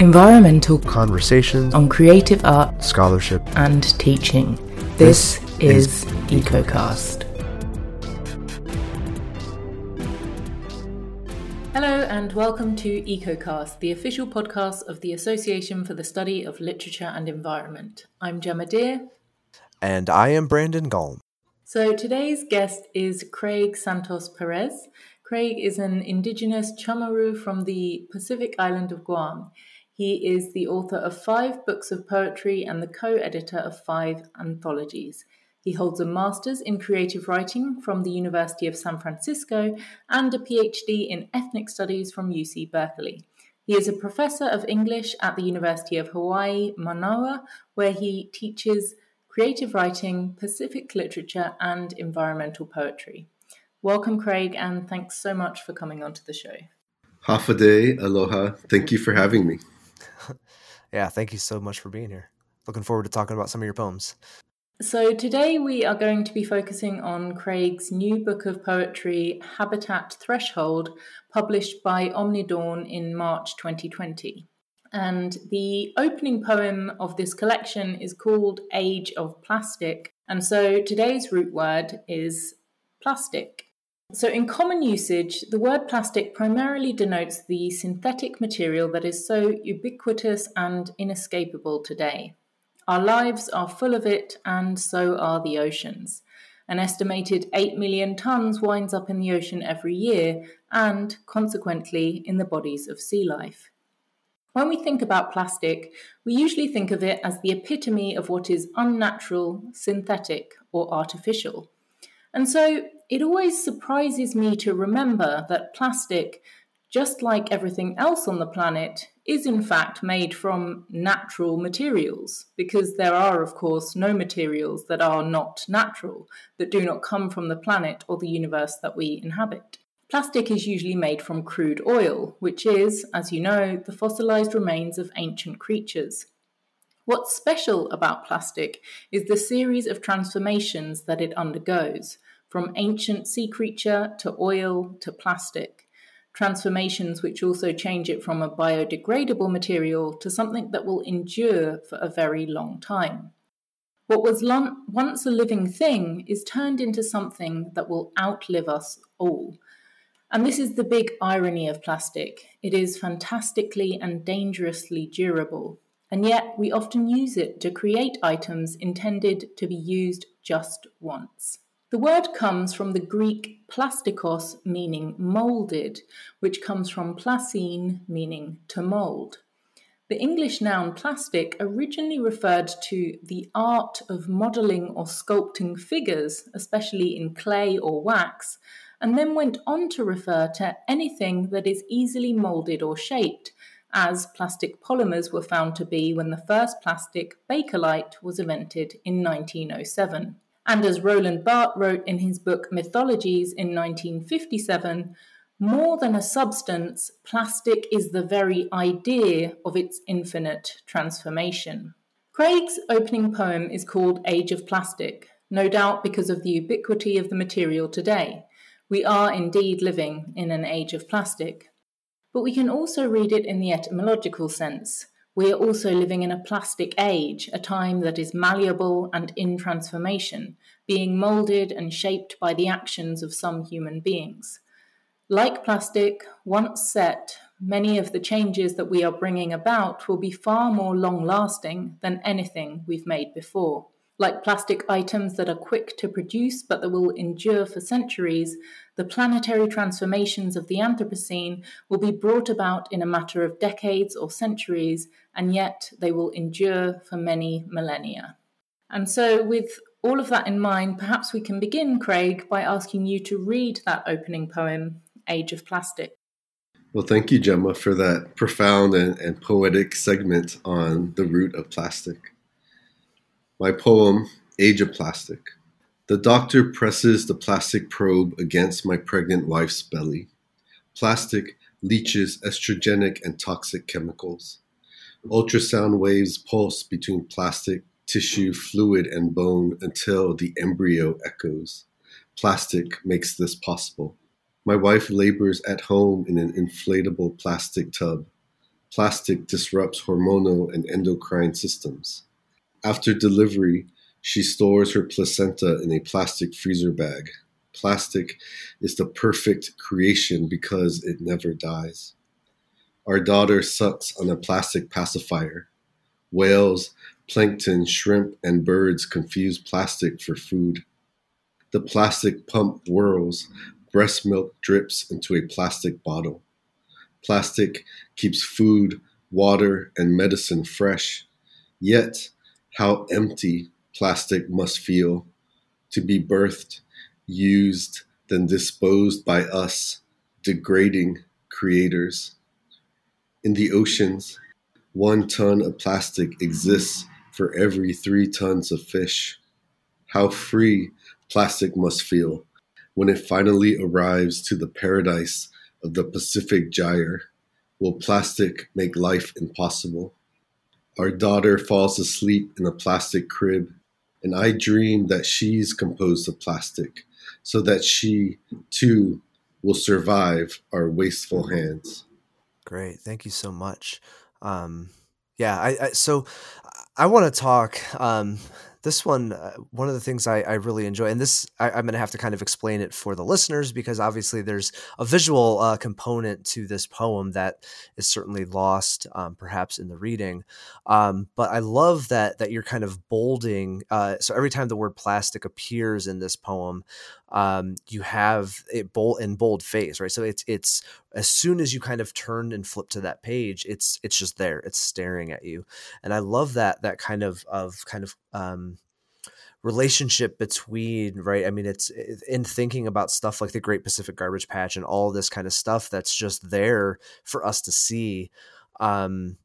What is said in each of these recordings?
environmental conversations on creative art scholarship and teaching. This, This is, EcoCast. Hello and welcome to EcoCast, the official podcast of the Association for the Study of Literature and Environment. I'm Gemma Deer. and i am brandon Gallm. So today's guest is Craig Santos Perez. Craig is an indigenous Chamorro from the Pacific island of Guam. He is the author of five books of poetry and the co editor of five anthologies. He holds a master's in creative writing from the University of San Francisco and a PhD in ethnic studies from UC Berkeley. He is a professor of English at the University of Hawaii, Manoa, where he teaches creative writing, Pacific literature, and environmental poetry. Welcome, Craig, and thanks so much for coming onto the show. Håfa adai, aloha. Thank you for having me. Yeah thank you so much for being here looking forward to talking about some of your poems So, today we are going to be focusing on Craig's new book of poetry, Habitat Threshold, published by Omnidawn in March 2020. And the opening poem of this collection is called Age of Plastic. And so today's root word is plastic. So, in common usage, the word plastic primarily denotes the synthetic material that is so ubiquitous and inescapable today. Our lives are full of it, and so are the oceans. An estimated 8 million tonnes winds up in the ocean every year, and consequently in the bodies of sea life. When we think about plastic, we usually think of it as the epitome of what is unnatural, synthetic, or artificial. And so it always surprises me to remember that plastic, just like everything else on the planet, is in fact made from natural materials, because there are, of course, no materials that are not natural, that do not come from the planet or the universe that we inhabit. Plastic is usually made from crude oil, which is, as you know, the fossilized remains of ancient creatures. What's special about plastic is the series of transformations that it undergoes, from ancient sea creature to oil to plastic. Transformations which also change it from a biodegradable material to something that will endure for a very long time. What was once a living thing is turned into something that will outlive us all. And this is the big irony of plastic. It is fantastically and dangerously durable, and yet we often use it to create items intended to be used just once. The word comes from the Greek plastikos, meaning moulded, which comes from plassein, meaning to mould. The English noun plastic originally referred to the art of modelling or sculpting figures, especially in clay or wax, and then went on to refer to anything that is easily moulded or shaped, as plastic polymers were found to be when the first plastic bakelite was invented in 1907. And as Roland Barthes wrote in his book Mythologies in 1957, more than a substance, plastic is the very idea of its infinite transformation. Craig's opening poem is called Age of Plastic, no doubt because of the ubiquity of the material today. We are indeed living in an age of plastic. But we can also read it in the etymological sense. We are also living in a plastic age, a time that is malleable and in transformation, being moulded and shaped by the actions of some human beings. Like plastic, once set, many of the changes that we are bringing about will be far more long lasting than anything we've made before. Like plastic items that are quick to produce but that will endure for centuries, the planetary transformations of the Anthropocene will be brought about in a matter of decades or centuries, and yet they will endure for many millennia. And so, with all of that in mind, perhaps we can begin, Craig, by asking you to read that opening poem, Age of Plastic. Well, thank you, Gemma, for that profound and, and poetic segment on the root of plastic. My poem, Age of Plastic. The doctor presses the plastic probe against my pregnant wife's belly. Plastic leaches estrogenic and toxic chemicals. Ultrasound waves pulse between plastic, tissue, fluid, and bone until the embryo echoes. Plastic makes this possible. My wife labors at home in an inflatable plastic tub. plastic disrupts hormonal and endocrine systems. After delivery, she stores her placenta in a plastic freezer bag. Plastic is the perfect creation because it never dies. Our daughter sucks on a plastic pacifier. Whales, plankton, shrimp, and birds confuse plastic for food. The plastic pump whirls, breast milk drips into a plastic bottle. Plastic keeps food, water, and medicine fresh. Yet, how empty plastic must feel to be birthed, used, then disposed by us, degrading creators. In the oceans, one ton of plastic exists for every three tons of fish. How free plastic must feel when it finally arrives to the paradise of the Pacific Gyre. Will plastic make life impossible? Our daughter falls asleep in a plastic crib, and I dream that she's composed of plastic so that she, too, will survive our wasteful hands. Great. Thank you so much. Um, yeah, I, I so I want to talk um, this one, uh, one of the things I, I really enjoy, and this I, am going to have to kind of explain it for the listeners because obviously there's a visual uh, component to this poem that is certainly lost, um, perhaps in the reading. Um, but I love that that you're kind of bolding. Uh, so every time the word plastic appears in this poem, um, you have it bold in bold face, right? So it's it's as soon as you kind of turn and flip to that page, it's it's just there, it's staring at you, and I love that that kind of of kind of um, relationship between right i mean it's in thinking about stuff like the great pacific garbage patch and all this kind of stuff that's just there for us to see um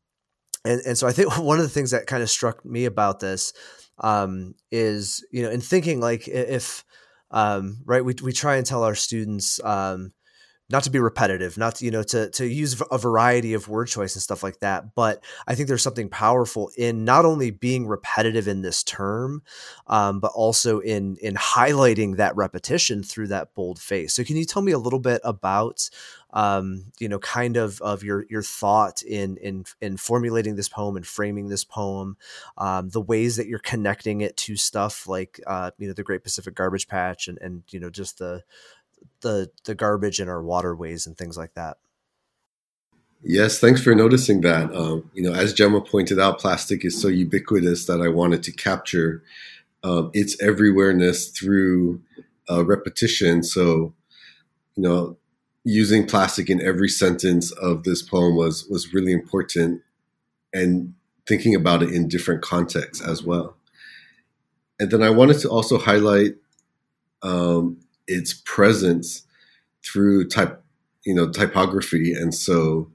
and and so i think one of the things that kind of struck me about this um is you know in thinking like if um, right? We, we try and tell our students um, not to be repetitive, not to, you know to to use a variety of word choice and stuff like that. But I think there's something powerful in not only being repetitive in this term, um, but also in in highlighting that repetition through that bold face. So can you tell me a little bit about um, you know, kind of of your your thought in in in formulating this poem and framing this poem, um, the ways that you're connecting it to stuff like uh, you know the Great Pacific Garbage Patch and and you know just the the the garbage in our waterways and things like that. Yes, thanks for noticing that. Um, you know, as Gemma pointed out, plastic is so ubiquitous that I wanted to capture um, its everywhereness through uh, repetition. So, you know, using plastic in every sentence of this poem was was really important and thinking about it in different contexts as well and then i wanted to also highlight um, its presence through type you know typography and so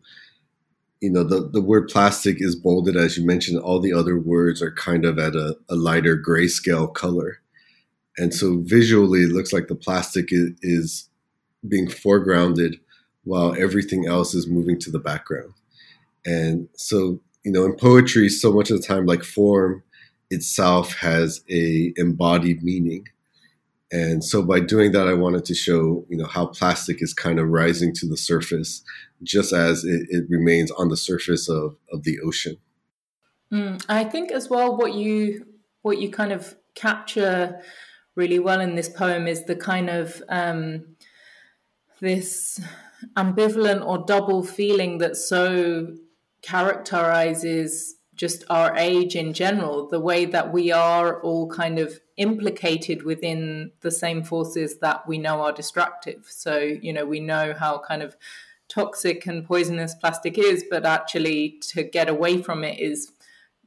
you know the, the word plastic is bolded as you mentioned all the other words are kind of at a, a lighter grayscale color and so visually it looks like the plastic is, is being foregrounded while everything else is moving to the background. And so, you know, in poetry, so much of the time, like form itself has a embodied meaning. And so by doing that, I wanted to show, you know, how plastic is kind of rising to the surface, just as it, it remains on the surface of, of the ocean. Mm, I think as well, what you what you kind of capture really well in this poem is the kind of um, this ambivalent or double feeling that so characterizes just our age in general, the way that we are all kind of implicated within the same forces that we know are destructive. So, you know, we know how kind of toxic and poisonous plastic is, but actually to get away from it is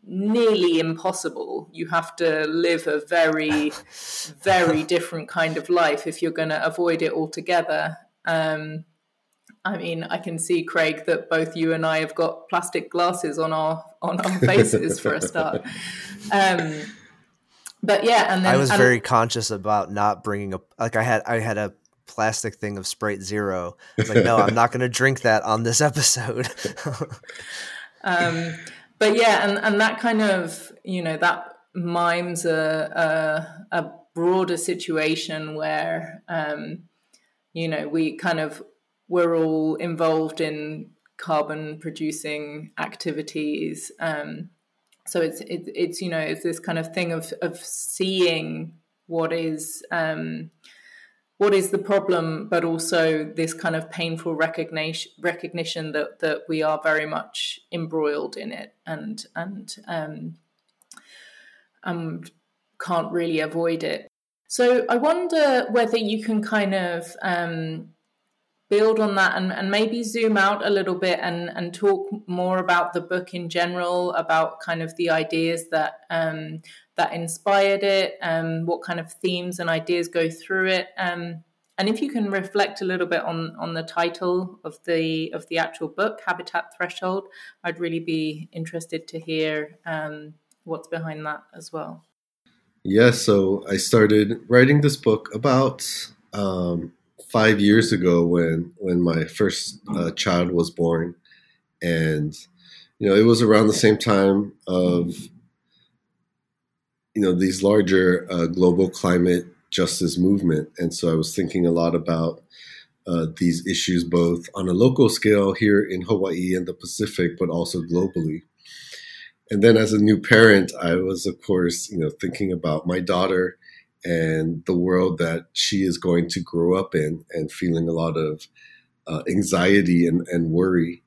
nearly impossible. You have to live a very, very different kind of life if you're going to avoid it altogether. Um, I mean, I can see Craig that both you and I have got plastic glasses on our on our faces for a start. Um, but yeah, and then I was and, very conscious about not bringing a like I had I had a plastic thing of Sprite Zero. I was like, no, I'm not going to drink that on this episode. um, but yeah, and and that kind of you know that mimes a a, a broader situation where um, you know we kind of we're all involved in carbon producing activities. Um, so it's it, it's you know it's this kind of thing of of seeing what is um, what is the problem, but also this kind of painful recognition recognition that that we are very much embroiled in it and and um, um, can't really avoid it. So I wonder whether you can kind of um, build on that and, and maybe zoom out a little bit and, and talk more about the book in general, about kind of the ideas that um, that inspired it, um, what kind of themes and ideas go through it. Um, and if you can reflect a little bit on on the title of the of the actual book, Habitat Threshold, I'd really be interested to hear um, what's behind that as well. Yeah, so I started writing this book about um, five years ago when when my first uh, child was born, and you know it was around the same time of you know these larger uh, global climate justice movement, and so I was thinking a lot about uh, these issues both on a local scale here in Hawaii and the Pacific, but also globally. And then as a new parent, I was of course you know thinking about my daughter and the world that she is going to grow up in and feeling a lot of uh, anxiety and, and worry.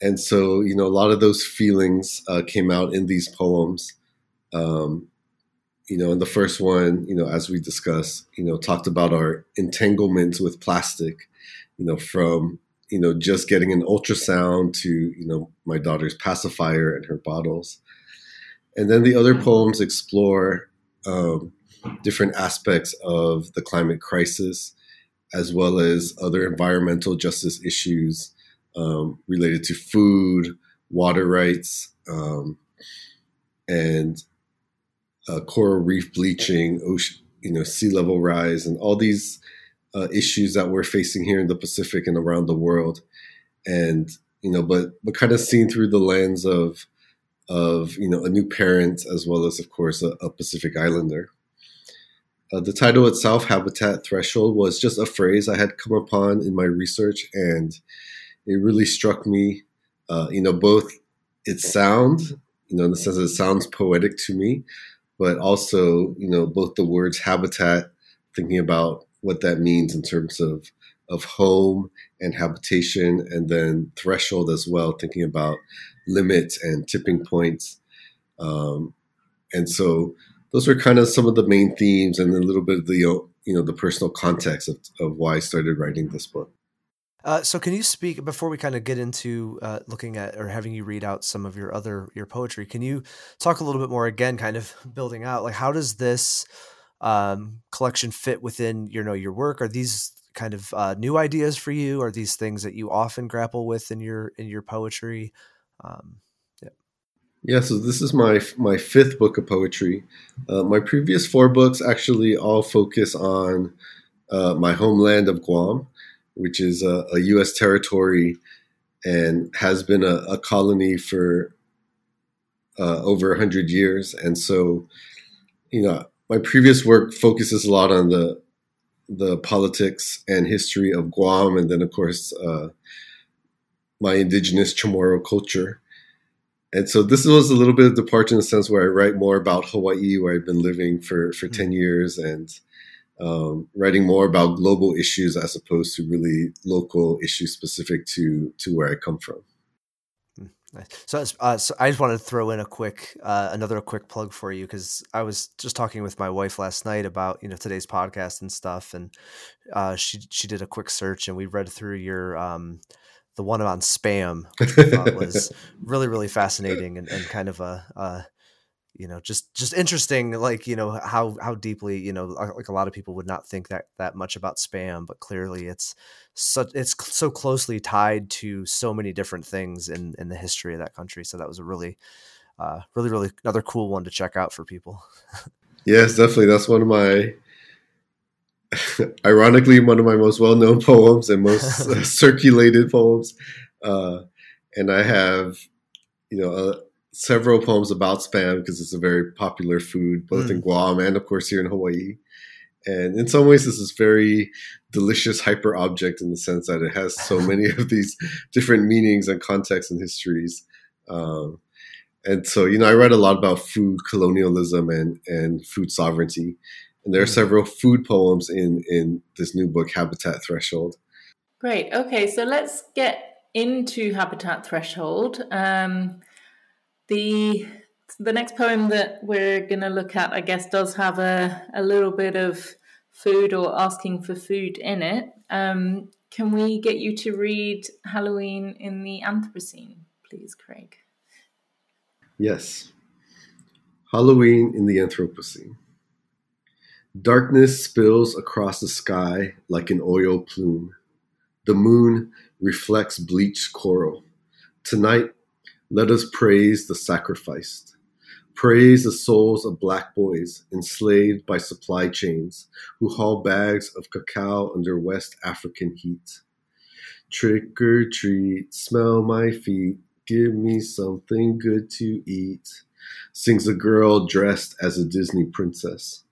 And so, you know, a lot of those feelings uh, came out in these poems. Um, you know, in the first one, you know, as we discussed, you know, talked about our entanglements with plastic, you know, from, you know, just getting an ultrasound to, you know, my daughter's pacifier and her bottles. And then the other poems explore um, different aspects of the climate crisis, as well as other environmental justice issues um, related to food, water rights, um, and uh, coral reef bleaching, ocean, you know, sea level rise, and all these uh, issues that we're facing here in the Pacific and around the world. And you know, but but kind of seen through the lens of of you know a new parent as well as of course a, a Pacific Islander. Uh, the title itself, Habitat Threshold, was just a phrase I had come upon in my research, and it really struck me. Uh, you know, both its sound, you know, in the sense that it sounds poetic to me, but also, you know, both the words habitat, thinking about what that means in terms of of home and habitation, and then threshold as well, thinking about limits and tipping points. Um, and so those were kind of some of the main themes and a little bit of the you know the personal context of, of why I started writing this book. Uh, so can you speak before we kind of get into uh, looking at or having you read out some of your other your poetry? Can you talk a little bit more again, kind of building out like how does this um, collection fit within you know your work? Are these kind of uh, new ideas for you? Are these things that you often grapple with in your in your poetry? Um, yeah, so this is my my fifth book of poetry. Uh, my previous four books actually all focus on uh, my homeland of Guam, which is a, a U.S. territory and has been a, a colony for uh, over hundred years. And so, you know, my previous work focuses a lot on the the politics and history of Guam, and then of course uh, my indigenous Chamorro culture and so this was a little bit of departure in the sense where I write more about Hawaii, where I've been living for for mm-hmm. ten years, and um, writing more about global issues as opposed to really local issues specific to to where I come from. Hmm, so, uh, so I just wanted to throw in a quick, uh, another quick plug for you because I was just talking with my wife last night about you know today's podcast and stuff, and uh, she she did a quick search and we read through your um, the one on spam, which I thought was really really fascinating and, and kind of a, a you know just just interesting like you know how how deeply you know like a lot of people would not think that that much about spam but clearly it's such it's so closely tied to so many different things in in the history of that country. So that was a really uh really really another cool one to check out for people. Yes definitely. That's one of my ironically one of my most well-known poems and most uh, circulated poems uh, and i have you know uh, several poems about spam because it's a very popular food both mm. in guam and of course here in hawaii and in some ways this is very delicious hyper object in the sense that it has so many of these different meanings and contexts and histories. Um, and so, you know, I read a lot about food colonialism and, and food sovereignty. And there are mm. several food poems in, in this new book, Habitat Threshold. Great. Okay, so let's get into Habitat Threshold. Um, the the next poem that we're going to look at, I guess, does have a, a little bit of food or asking for food in it. Um, can we get you to read Halloween in the Anthropocene, please, Craig? Yes. Halloween in the Anthropocene. Darkness spills across the sky like an oil plume. The moon reflects bleached coral. Tonight, let us praise the sacrificed. Praise the souls of black boys enslaved by supply chains who haul bags of cacao under West African heat. Trick or treat, smell my feet, give me something good to eat, sings a girl dressed as a Disney princess.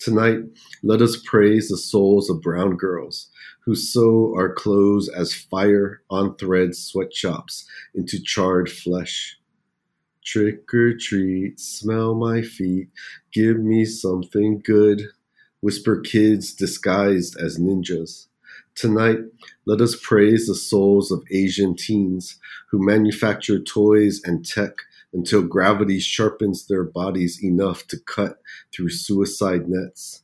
Tonight, let us praise the souls of brown girls who sew our clothes as fire on thread sweatshops into charred flesh. Trick or treat, smell my feet, give me something good, whisper kids disguised as ninjas. Tonight, let us praise the souls of Asian teens who manufacture toys and tech until gravity sharpens their bodies enough to cut through suicide nets.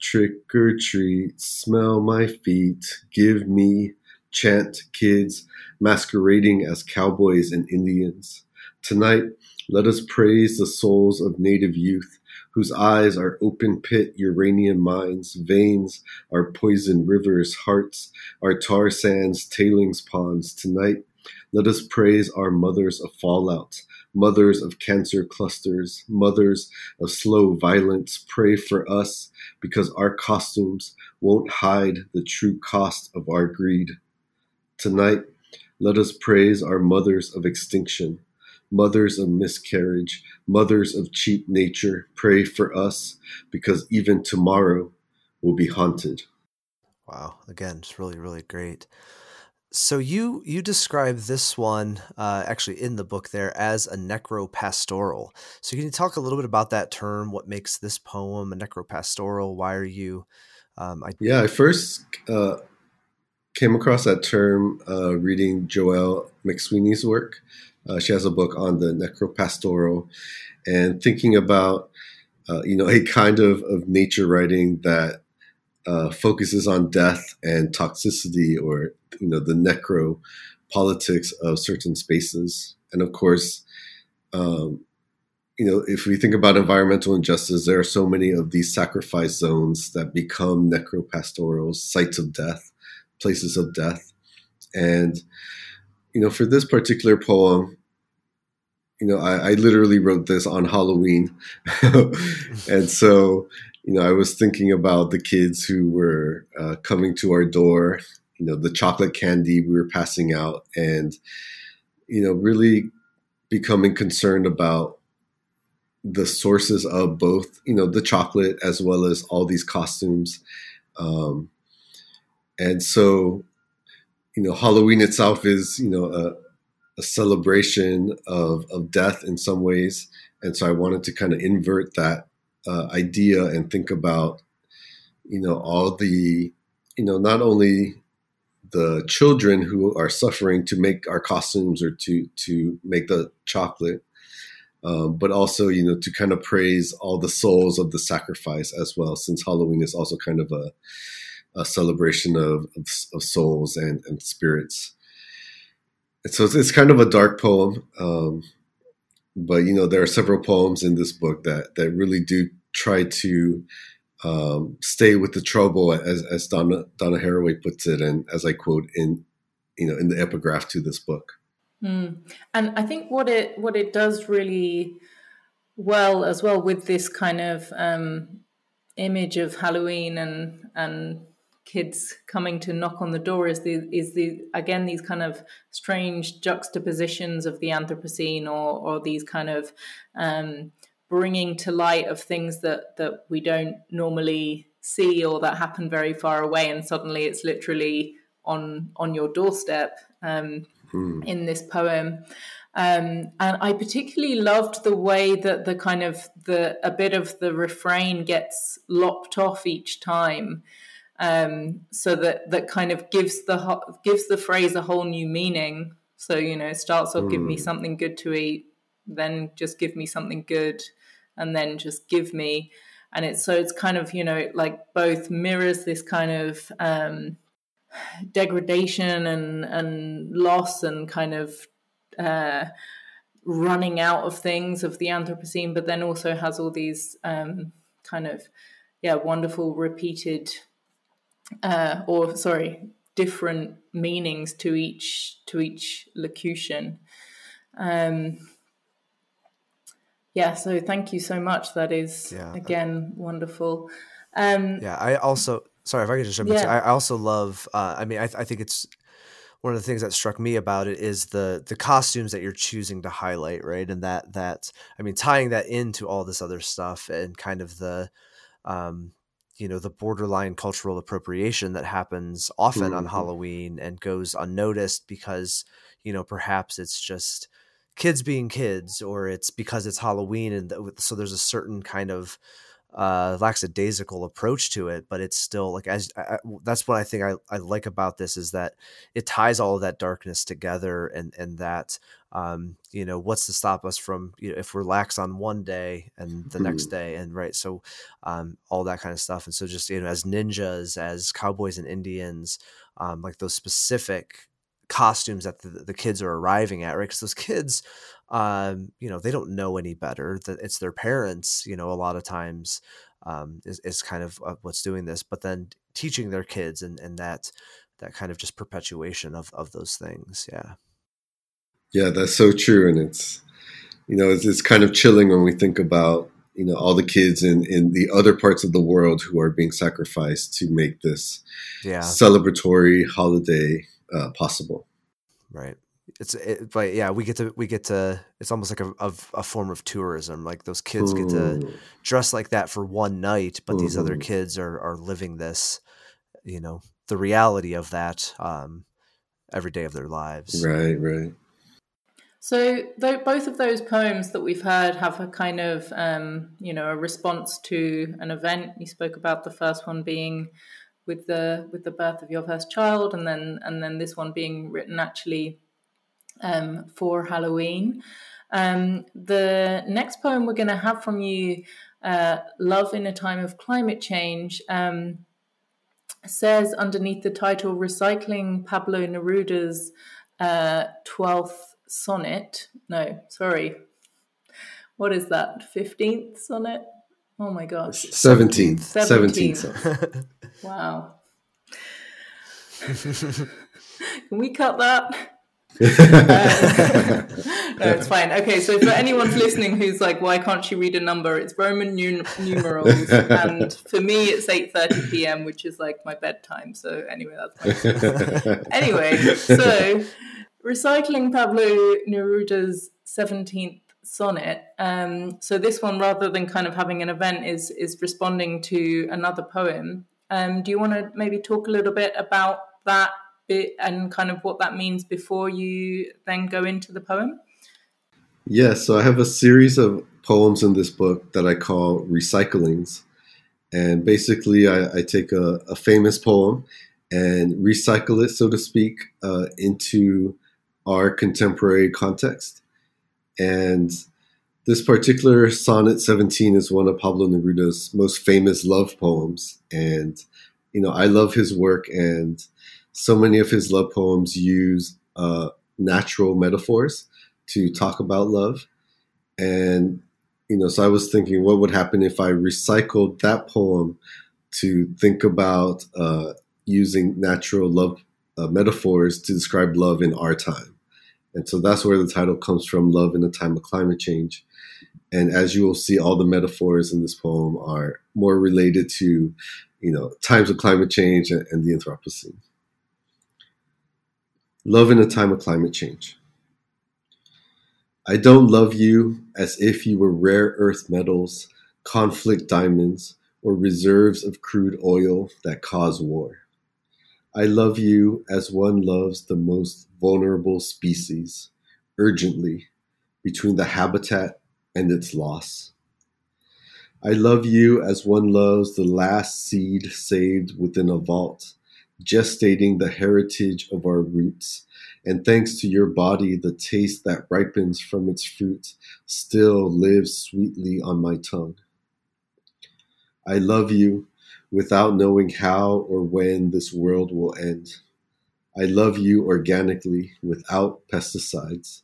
Trick or treat, smell my feet, give me, chant kids masquerading as cowboys and Indians. Tonight, let us praise the souls of native youth whose eyes are open pit uranium mines, veins are poison rivers, hearts are tar sands, tailings ponds. Tonight, let us praise our mothers of fallout, mothers of cancer clusters, mothers of slow violence. Pray for us because our costumes won't hide the true cost of our greed. Tonight, let us praise our mothers of extinction, mothers of miscarriage, mothers of cheap nature, pray for us because even tomorrow will be haunted. Wow, again, it's really, really great. So you you describe this one uh, actually in the book there as a necropastoral. So can you talk a little bit about that term? What makes this poem a necropastoral? Why are you? Um, I- yeah, I first uh, came across that term uh, reading Joyelle McSweeney's work. Uh, she has a book on the necropastoral and thinking about, uh, you know, a kind of, of nature writing that uh, focuses on death and toxicity or, you know, the necro politics of certain spaces. And of course, um, you know, if we think about environmental injustice, there are so many of these sacrifice zones that become necropastorals, sites of death, places of death. And you know, for this particular poem, you know, I, I literally wrote this on Halloween. and so, you know, I was thinking about the kids who were uh, coming to our door, you know, the chocolate candy we were passing out, and, you know, really becoming concerned about the sources of both, you know, the chocolate as well as all these costumes. Um, and so, you know, Halloween itself is, you know, a, a celebration of, of death in some ways. And so I wanted to kind of invert that uh, idea and think about, you know, all the, you know, not only the children who are suffering to make our costumes or to to make the chocolate, um, but also you know to kind of praise all the souls of the sacrifice as well, since Halloween is also kind of a a celebration of, of, of souls and, and spirits. And so it's, it's, kind of a dark poem, um, but you know there are several poems in this book that that really do try to um, stay with the trouble, as, as Donna Donna Haraway puts it, and as I quote in you know in the epigraph to this book. Mm. And I think what it what it does really well as well with this kind of um, image of Halloween and and kids coming to knock on the door is the is the again these kind of strange juxtapositions of the Anthropocene or or these kind of um, bringing to light of things that that we don't normally see or that happen very far away, and suddenly it's literally on on your doorstep um, hmm. in this poem. Um, and I particularly loved the way that the kind of the a bit of the refrain gets lopped off each time, um, so that that kind of gives the gives the phrase a whole new meaning. So you know, it starts off, mm. "Give me hmm. something good to eat," then just give me something good, and then just give me, and it's so it's kind of you know like both mirrors this kind of um, degradation and and loss and kind of uh, running out of things of the Anthropocene, but then also has all these um, kind of yeah wonderful repeated uh, or sorry different meanings to each to each locution. Um, yeah, so thank you so much. That is yeah. again wonderful. Um, yeah, I also sorry if I could just jump yeah. in. I also love. Uh, I mean, I, I think it's one of the things that struck me about it is the the costumes that you're choosing to highlight, right? And that that I mean, tying that into all this other stuff and kind of the um, you know the borderline cultural appropriation that happens often mm-hmm. on Halloween and goes unnoticed because you know perhaps it's just kids being kids or it's because it's Halloween and th- so there's a certain kind of uh, lackadaisical approach to it, but it's still like as I, that's what I think I, I like about this is that it ties all of that darkness together, and and that um, you know what's to stop us from you know if we're lax on one day and the mm. next day, and right, so um, all that kind of stuff, and so just you know as ninjas, as cowboys and Indians, um, like those specific costumes that the, the kids are arriving at, right? Because those kids um, you know, they don't know any better. That it's their parents, you know, a lot of times um, is, is kind of uh, what's doing this. But then teaching their kids and, and that that kind of just perpetuation of of those things. Yeah. Yeah, that's so true, and it's you know it's, it's kind of chilling when we think about you know all the kids in in the other parts of the world who are being sacrificed to make this yeah. celebratory holiday uh, possible. Right it's it, but yeah we get to we get to it's almost like a, a, a form of tourism like those kids get to dress like that for one night but mm-hmm. these other mm-hmm. kids are are living this you know the reality of that um every day of their lives right right so th- both of those poems that we've heard have a kind of um you know a response to an event you spoke about the first one being with the with the birth of your first child and then and then this one being written actually um, for Halloween. Um, the next poem we're going to have from you, uh, Love in a Time of Climate Change, um, says underneath the title Recycling Pablo Neruda's uh, 12th sonnet. No, sorry. What is that? 15th sonnet? Oh my gosh. 17th. 17th. 17th. Wow. Can we cut that? no, it's fine. Okay, so for anyone listening who's like, "Why can't she read a number?" It's Roman numerals, and for me, it's eight thirty p.m., which is like my bedtime. So anyway, that's my anyway. So recycling Pablo Neruda's seventeenth sonnet. Um, so this one, rather than kind of having an event, is is responding to another poem. Um, do you want to maybe talk a little bit about that bit and kind of what that means before you then go into the poem? Yes, yeah, so I have a series of poems in this book that I call recyclings. And basically, I, I take a, a, famous poem and recycle it, so to speak, uh, into our contemporary context. And this particular sonnet 17 is one of Pablo Neruda's most famous love poems. And, you know, I love his work and so many of his love poems use uh, natural metaphors to talk about love. And, you know, so I was thinking, what would happen if I recycled that poem to think about uh, using natural love uh, metaphors to describe love in our time? And so that's where the title comes from Love in a Time of Climate Change. And as you will see, all the metaphors in this poem are more related to, you know, times of climate change and, and the Anthropocene. Love in a time of climate change. I don't love you as if you were rare earth metals, conflict diamonds, or reserves of crude oil that cause war. I love you as one loves the most vulnerable species, urgently, between the habitat and its loss. I love you as one loves the last seed saved within a vault, gestating the heritage of our roots. And thanks to your body, the taste that ripens from its fruit still lives sweetly on my tongue. I love you without knowing how or when this world will end. I love you organically without pesticides.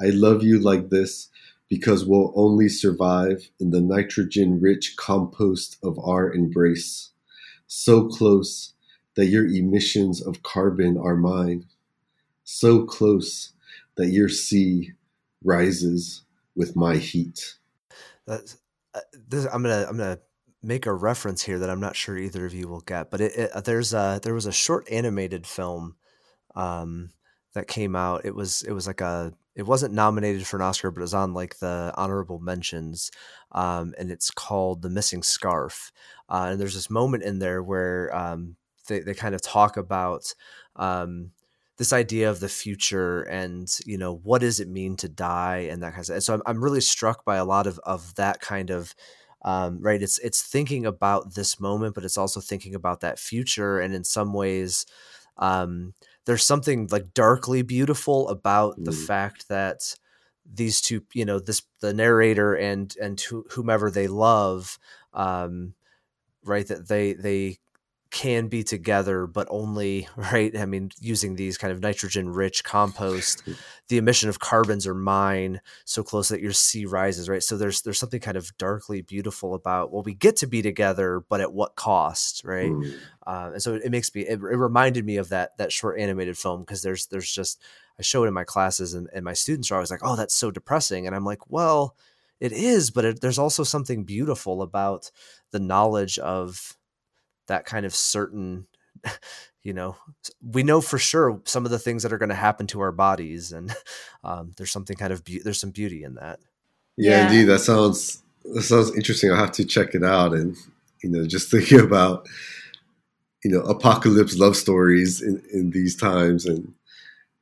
I love you like this because we'll only survive in the nitrogen rich compost of our embrace, so close that your emissions of carbon are mine, so close that your sea rises with my heat. That's, uh, this, I'm gonna I'm gonna make a reference here that I'm not sure either of you will get, but it, it, uh, there's a there was a short animated film um, that came out. It was it was like a it wasn't nominated for an Oscar, but it was on like the honorable mentions, um, and it's called "The Missing Scarf." Uh, and there's this moment in there where um, they they kind of talk about um, this idea of the future and you know what does it mean to die and that kind of stuff. And so I'm, I'm really struck by a lot of of that kind of um, right it's it's thinking about this moment but it's also thinking about that future and in some ways um, there's something like darkly beautiful about mm. the fact that these two you know this the narrator and and whomever they love um, right that they they can be together, but only right. I mean, using these kind of nitrogen-rich compost, the emission of carbons are mine so close that your sea rises. Right. So there's there's something kind of darkly beautiful about well, we get to be together, but at what cost, right? Mm. Uh, and so it makes me. It, it, reminded me of that that short animated film because there's there's just I show it in my classes and, and my students are always like, oh, that's so depressing, and I'm like, well, it is, but it, there's also something beautiful about the knowledge of that kind of certain you know we know for sure some of the things that are going to happen to our bodies and um, there's something kind of be- there's some beauty in that. Yeah, yeah, indeed that sounds that sounds interesting. I'll have to check it out and you know just thinking about you know apocalypse love stories in, in these times and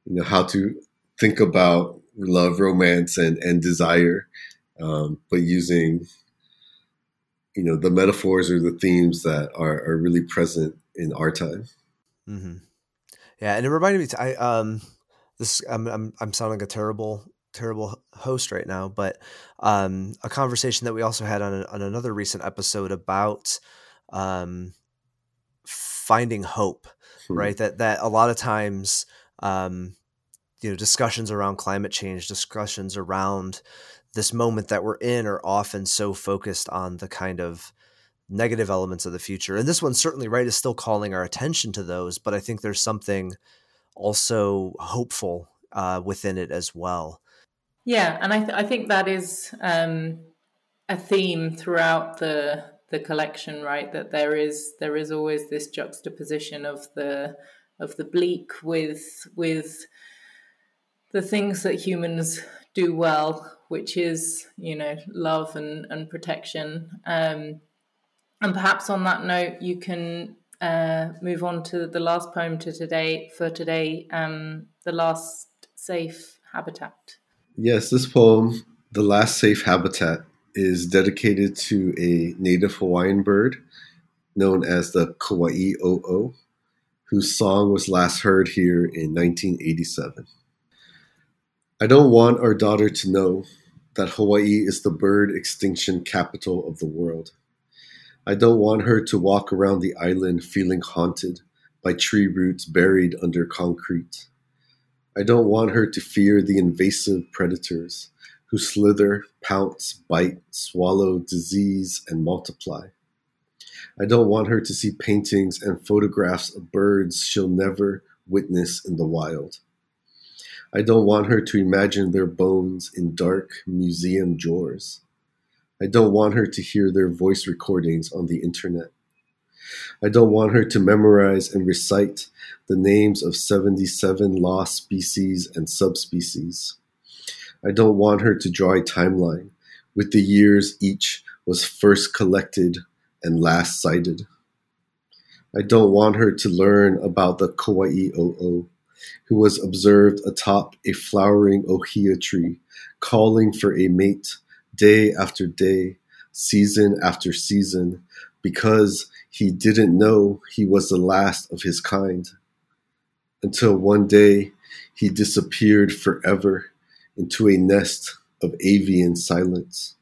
you know how to think about love romance and and desire um, but using you know the metaphors or the themes that are, are really present in our time mm-hmm. yeah and it reminded me to, i um this I'm, I'm i'm sounding a terrible terrible host right now but um a conversation that we also had on, a, on another recent episode about um finding hope hmm. right that that a lot of times um you know discussions around climate change discussions around this moment that we're in are often so focused on the kind of negative elements of the future. And this one certainly right is still calling our attention to those, but I think there's something also hopeful uh, within it as well. Yeah, and I, th- I think that is um, a theme throughout the the collection, right? That there is there is always this juxtaposition of the of the bleak with with the things that humans do well which is you know love and and protection. Um, and perhaps on that note, you can uh, move on to the last poem to today for today, um, the last safe habitat. Yes, this poem, the last safe habitat, is dedicated to a native Hawaiian bird known as the Kauai o'o, whose song was last heard here in 1987. I don't want our daughter to know that Hawaii is the bird extinction capital of the world. I don't want her to walk around the island feeling haunted by tree roots buried under concrete. I don't want her to fear the invasive predators who slither, pounce, bite, swallow, disease, and multiply. I don't want her to see paintings and photographs of birds she'll never witness in the wild. I don't want her to imagine their bones in dark museum drawers. I don't want her to hear their voice recordings on the internet. I don't want her to memorize and recite the names of 77 lost species and subspecies. I don't want her to draw a timeline with the years each was first collected and last sighted. I don't want her to learn about the Kauai o'o, who was observed atop a flowering ohia tree, calling for a mate day after day, season after season, because he didn't know he was the last of his kind. Until one day he disappeared forever into a nest of avian silence.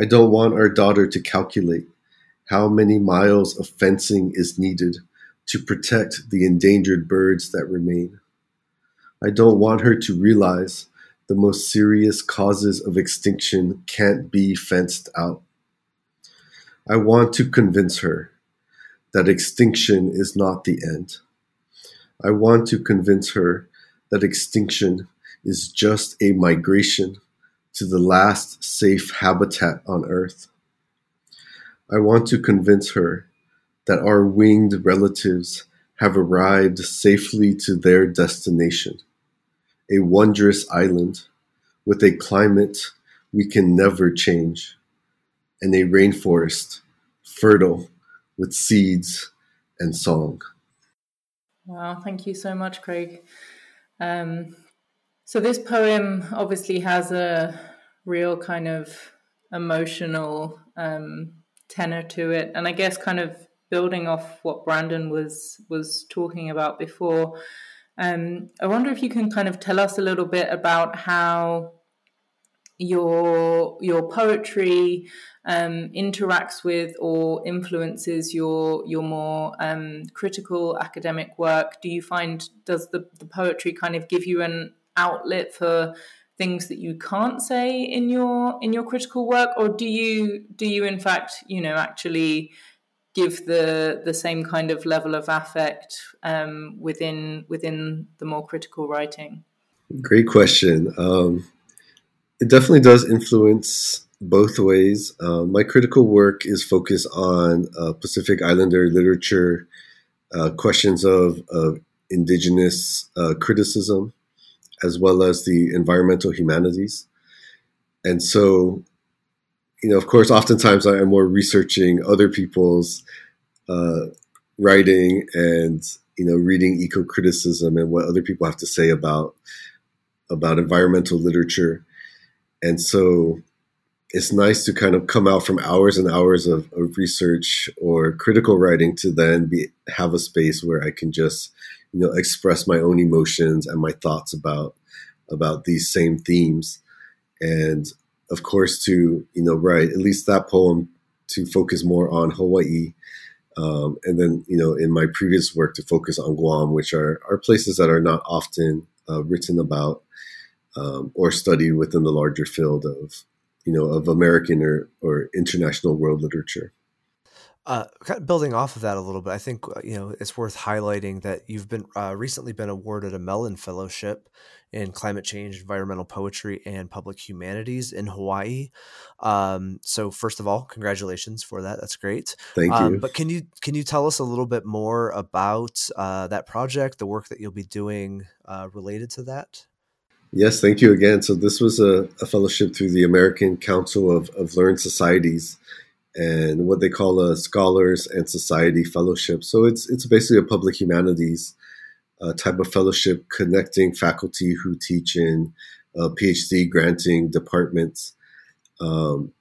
I don't want our daughter to calculate how many miles of fencing is needed to protect the endangered birds that remain. I don't want her to realize the most serious causes of extinction can't be fenced out. I want to convince her that extinction is not the end. I want to convince her that extinction is just a migration to the last safe habitat on Earth. I want to convince her that our winged relatives have arrived safely to their destination, a wondrous island with a climate we can never change, and a rainforest fertile with seeds and song. Wow, thank you so much, Craig. Um, so, this poem obviously has a real kind of emotional um, tenor to it, and I guess kind of building off what Brandon was was talking about before. Um, I wonder if you can kind of tell us a little bit about how your your poetry um, interacts with or influences your your more um, critical academic work? Do you find does the, the poetry kind of give you an outlet for things that you can't say in your in your critical work, or do you do you in fact you know actually give the the same kind of level of affect um, within within the more critical writing? Great question. Um, it definitely does influence both ways. Uh, my critical work is focused on uh, Pacific Islander literature, uh, questions of, of indigenous uh, criticism, as well as the environmental humanities. And so, you know, of course, oftentimes I am more researching other people's uh, writing and you know reading eco criticism and what other people have to say about about environmental literature. And so it's nice to kind of come out from hours and hours of, of, research or critical writing to then be have a space where I can just you know express my own emotions and my thoughts about about these same themes and of course to you know write at least that poem to focus more on Hawaii um, and then you know in my previous work to focus on Guam which are are places that are not often uh, written about um, or studied within the larger field of you know, of American or, or international world literature. Uh, kind of building off of that a little bit, I think uh, you know it's worth highlighting that you've been uh, recently been awarded a Mellon Fellowship in climate change, environmental poetry, and public humanities in Hawaii. Um, so, first of all, congratulations for that. That's great. Thank um, you. But can you can you tell us a little bit more about uh, that project, the work that you'll be doing uh, related to that? Yes, thank you again. So this was a, a fellowship through the American Council of, of Learned Societies and what they call a Scholars and Society Fellowship. So it's it's basically a public humanities uh, type of fellowship connecting faculty who teach in uh, PhD granting departments. Um,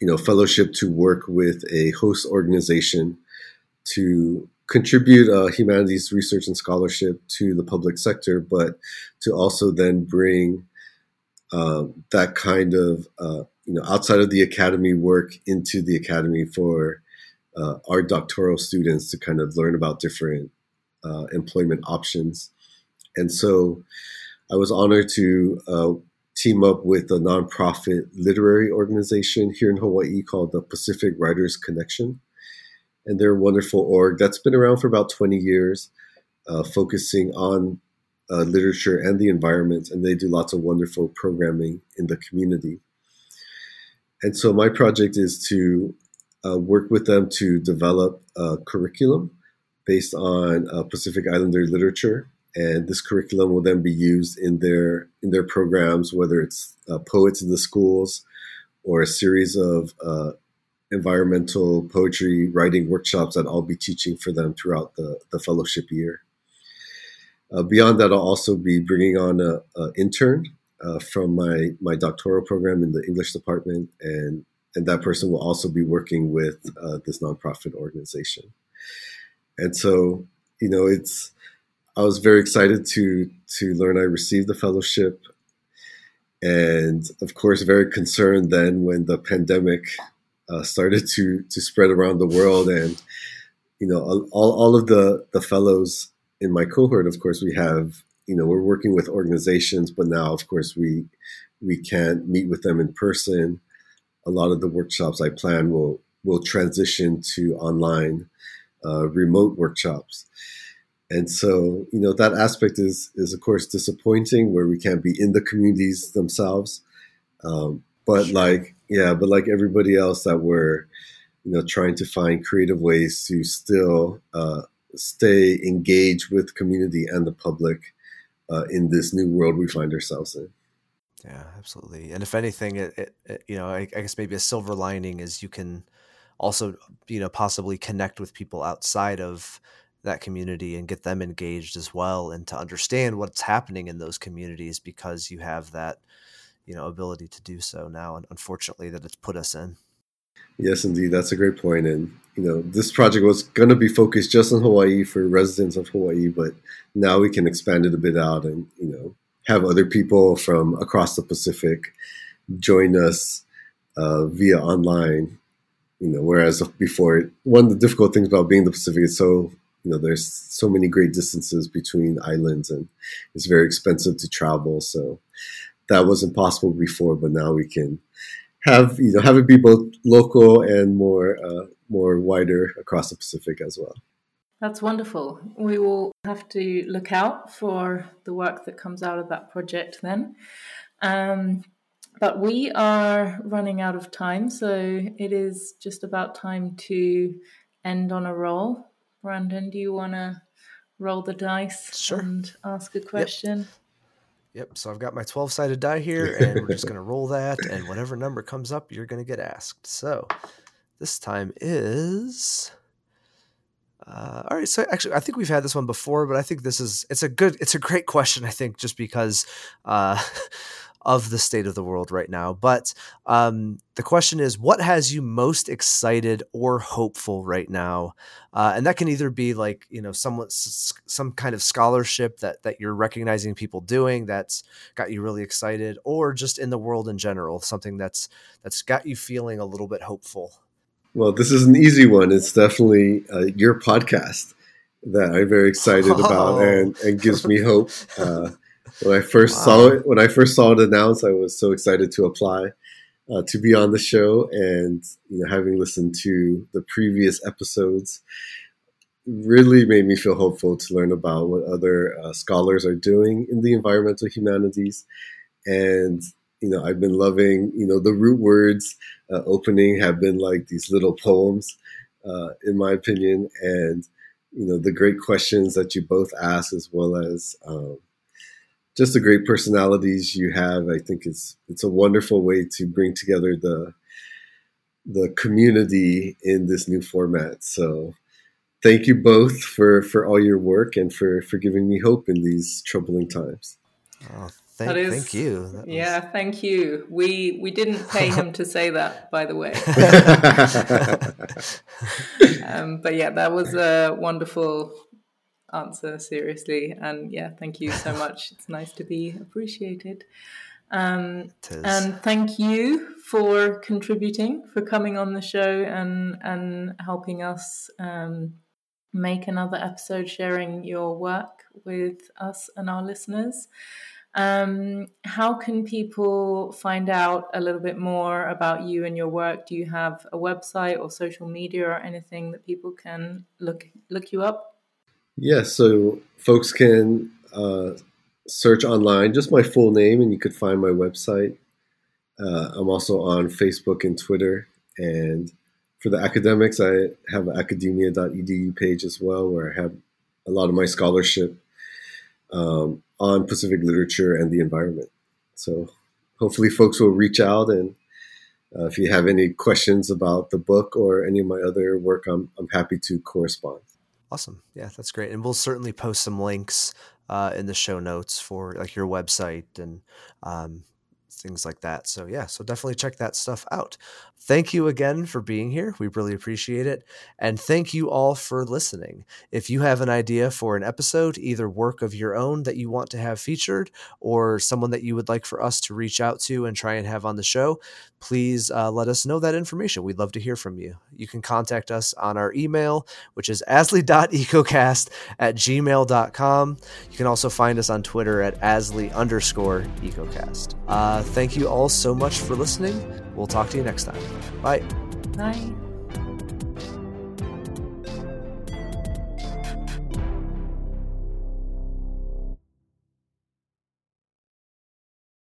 you know, fellowship to work with a host organization to contribute uh, humanities research and scholarship to the public sector, but to also then bring uh, that kind of uh, you know outside of the academy work into the academy for uh, our doctoral students to kind of learn about different uh, employment options. And so, I was honored to uh, team up with a nonprofit literary organization here in Hawaii called the Pacific Writers Connection and they're a wonderful org that's been around for about 20 years, uh, focusing on uh, literature and the environment, and they do lots of wonderful programming in the community. And so my project is to uh, work with them to develop a curriculum based on uh, Pacific Islander literature, and this curriculum will then be used in their in their programs, whether it's uh, poets in the schools or a series of uh, environmental poetry writing workshops that I'll be teaching for them throughout the, the fellowship year. Uh, beyond that, I'll also be bringing on an intern uh, from my, my doctoral program in the English department, and, and that person will also be working with uh, this nonprofit organization. And so, you know, it's I was very excited to to learn I received the fellowship, and of course, very concerned then when the pandemic uh, started to to spread around the world, and you know, all all of the the fellows in my cohort, of course, we have you know we're working with organizations, but now, of course, we we can't meet with them in person. A lot of the workshops I plan will will transition to online uh, remote workshops. And so, you know, that aspect is, is of course disappointing where we can't be in the communities themselves. Um, but sure. like, yeah, but like everybody else that we're, you know, trying to find creative ways to still uh, stay engaged with community and the public uh, in this new world we find ourselves in. Yeah, absolutely. And if anything, it, it, it you know, I, I, guess maybe a silver lining is you can also, you know, possibly connect with people outside of that community and get them engaged as well and to understand what's happening in those communities because you have that you know ability to do so now and unfortunately that it's put us in yes indeed that's a great point. and you know this project was going to be focused just on hawaii for residents of hawaii but now we can expand it a bit out and you know have other people from across the pacific join us uh, via online you know whereas before one of the difficult things about being the pacific is so you know there's so many great distances between islands and it's very expensive to travel so that wasn't possible before but now we can have you know have it be both local and more uh, more wider across the pacific as well that's wonderful we will have to look out for the work that comes out of that project then um, but we are running out of time so it is just about time to end on a roll Brandon, do you want to roll the dice sure. and ask a question? Yep. Yep. So I've got my 12 sided die here, and we're just going to roll that, and whatever number comes up, you're going to get asked. So this time is. Uh, all right, so actually, I think we've had this one before, but I think this is it's a good, it's a great question. I think just because uh, of the state of the world right now. But um, the question is, what has you most excited or hopeful right now? Uh, and that can either be like you know some some kind of scholarship that that you're recognizing people doing that's got you really excited, or just in the world in general, something that's that's got you feeling a little bit hopeful. Well, this is an easy one. It's definitely uh, your podcast that I'm very excited oh. about and, and gives me hope. Uh, when I first wow. saw it, when I first saw it announced, I was so excited to apply uh, to be on the show, and you know, having listened to the previous episodes, really made me feel hopeful to learn about what other uh, scholars are doing in the environmental humanities, and you know, I've been loving you know the root words uh, opening have been like these little poems, uh, in my opinion, and you know the great questions that you both ask as well as um, just the great personalities you have. I think it's it's a wonderful way to bring together the the community in this new format. So thank you both for for all your work and for for giving me hope in these troubling times. Oh, thank, is, thank you. That yeah, was... thank you. We we didn't pay him to say that, by the way. um, but yeah, that was a wonderful answer seriously. And yeah, thank you so much. it's nice to be appreciated. Um, and thank you for contributing, for coming on the show and and helping us um, make another episode, sharing your work with us and our listeners. Um, how can people find out a little bit more about you and your work? Do you have a website or social media or anything that people can look look you up? Yeah, so folks can uh, search online just my full name, and you could find my website. Uh, I'm also on Facebook and Twitter. And for the academics, I have an academia.edu page as well, where I have a lot of my scholarship um, on Pacific literature and the environment. So hopefully, folks will reach out and Uh, if you have any questions about the book or any of my other work, I'm, I'm happy to correspond. Awesome. Yeah, that's great. And we'll certainly post some links uh, in the show notes for like your website and um, things like that. So yeah, so definitely check that stuff out. Thank you again for being here. We really appreciate it. And thank you all for listening. If you have an idea for an episode, either work of your own that you want to have featured or someone that you would like for us to reach out to and try and have on the show, please uh, let us know that information. We'd love to hear from you. You can contact us on our email, which is asle.ecocast at gmail.com. You can also find us on Twitter at asle underscore ecocast. Uh, thank you all so much for listening. We'll talk to you next time. Bye. Bye.